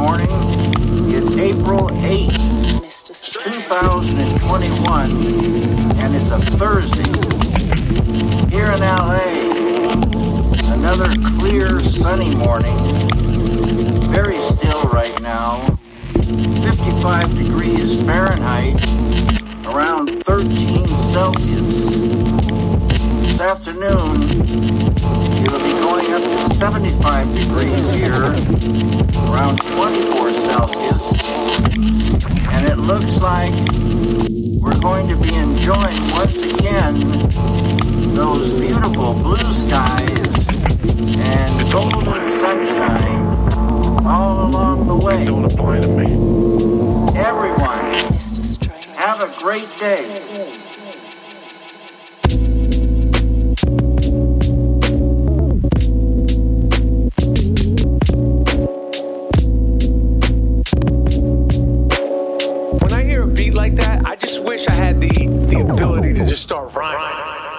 morning. It's April 8th, 2021, and it's a Thursday. Here in LA, another clear, sunny morning. Very still right now. 55 degrees Fahrenheit, around 13 Celsius. This afternoon, 75 degrees here, around 24 Celsius. And it looks like we're going to be enjoying once again those beautiful blue skies and golden sunshine all along the way. Don't apply to me. Everyone, have a great day. To just start rhyming.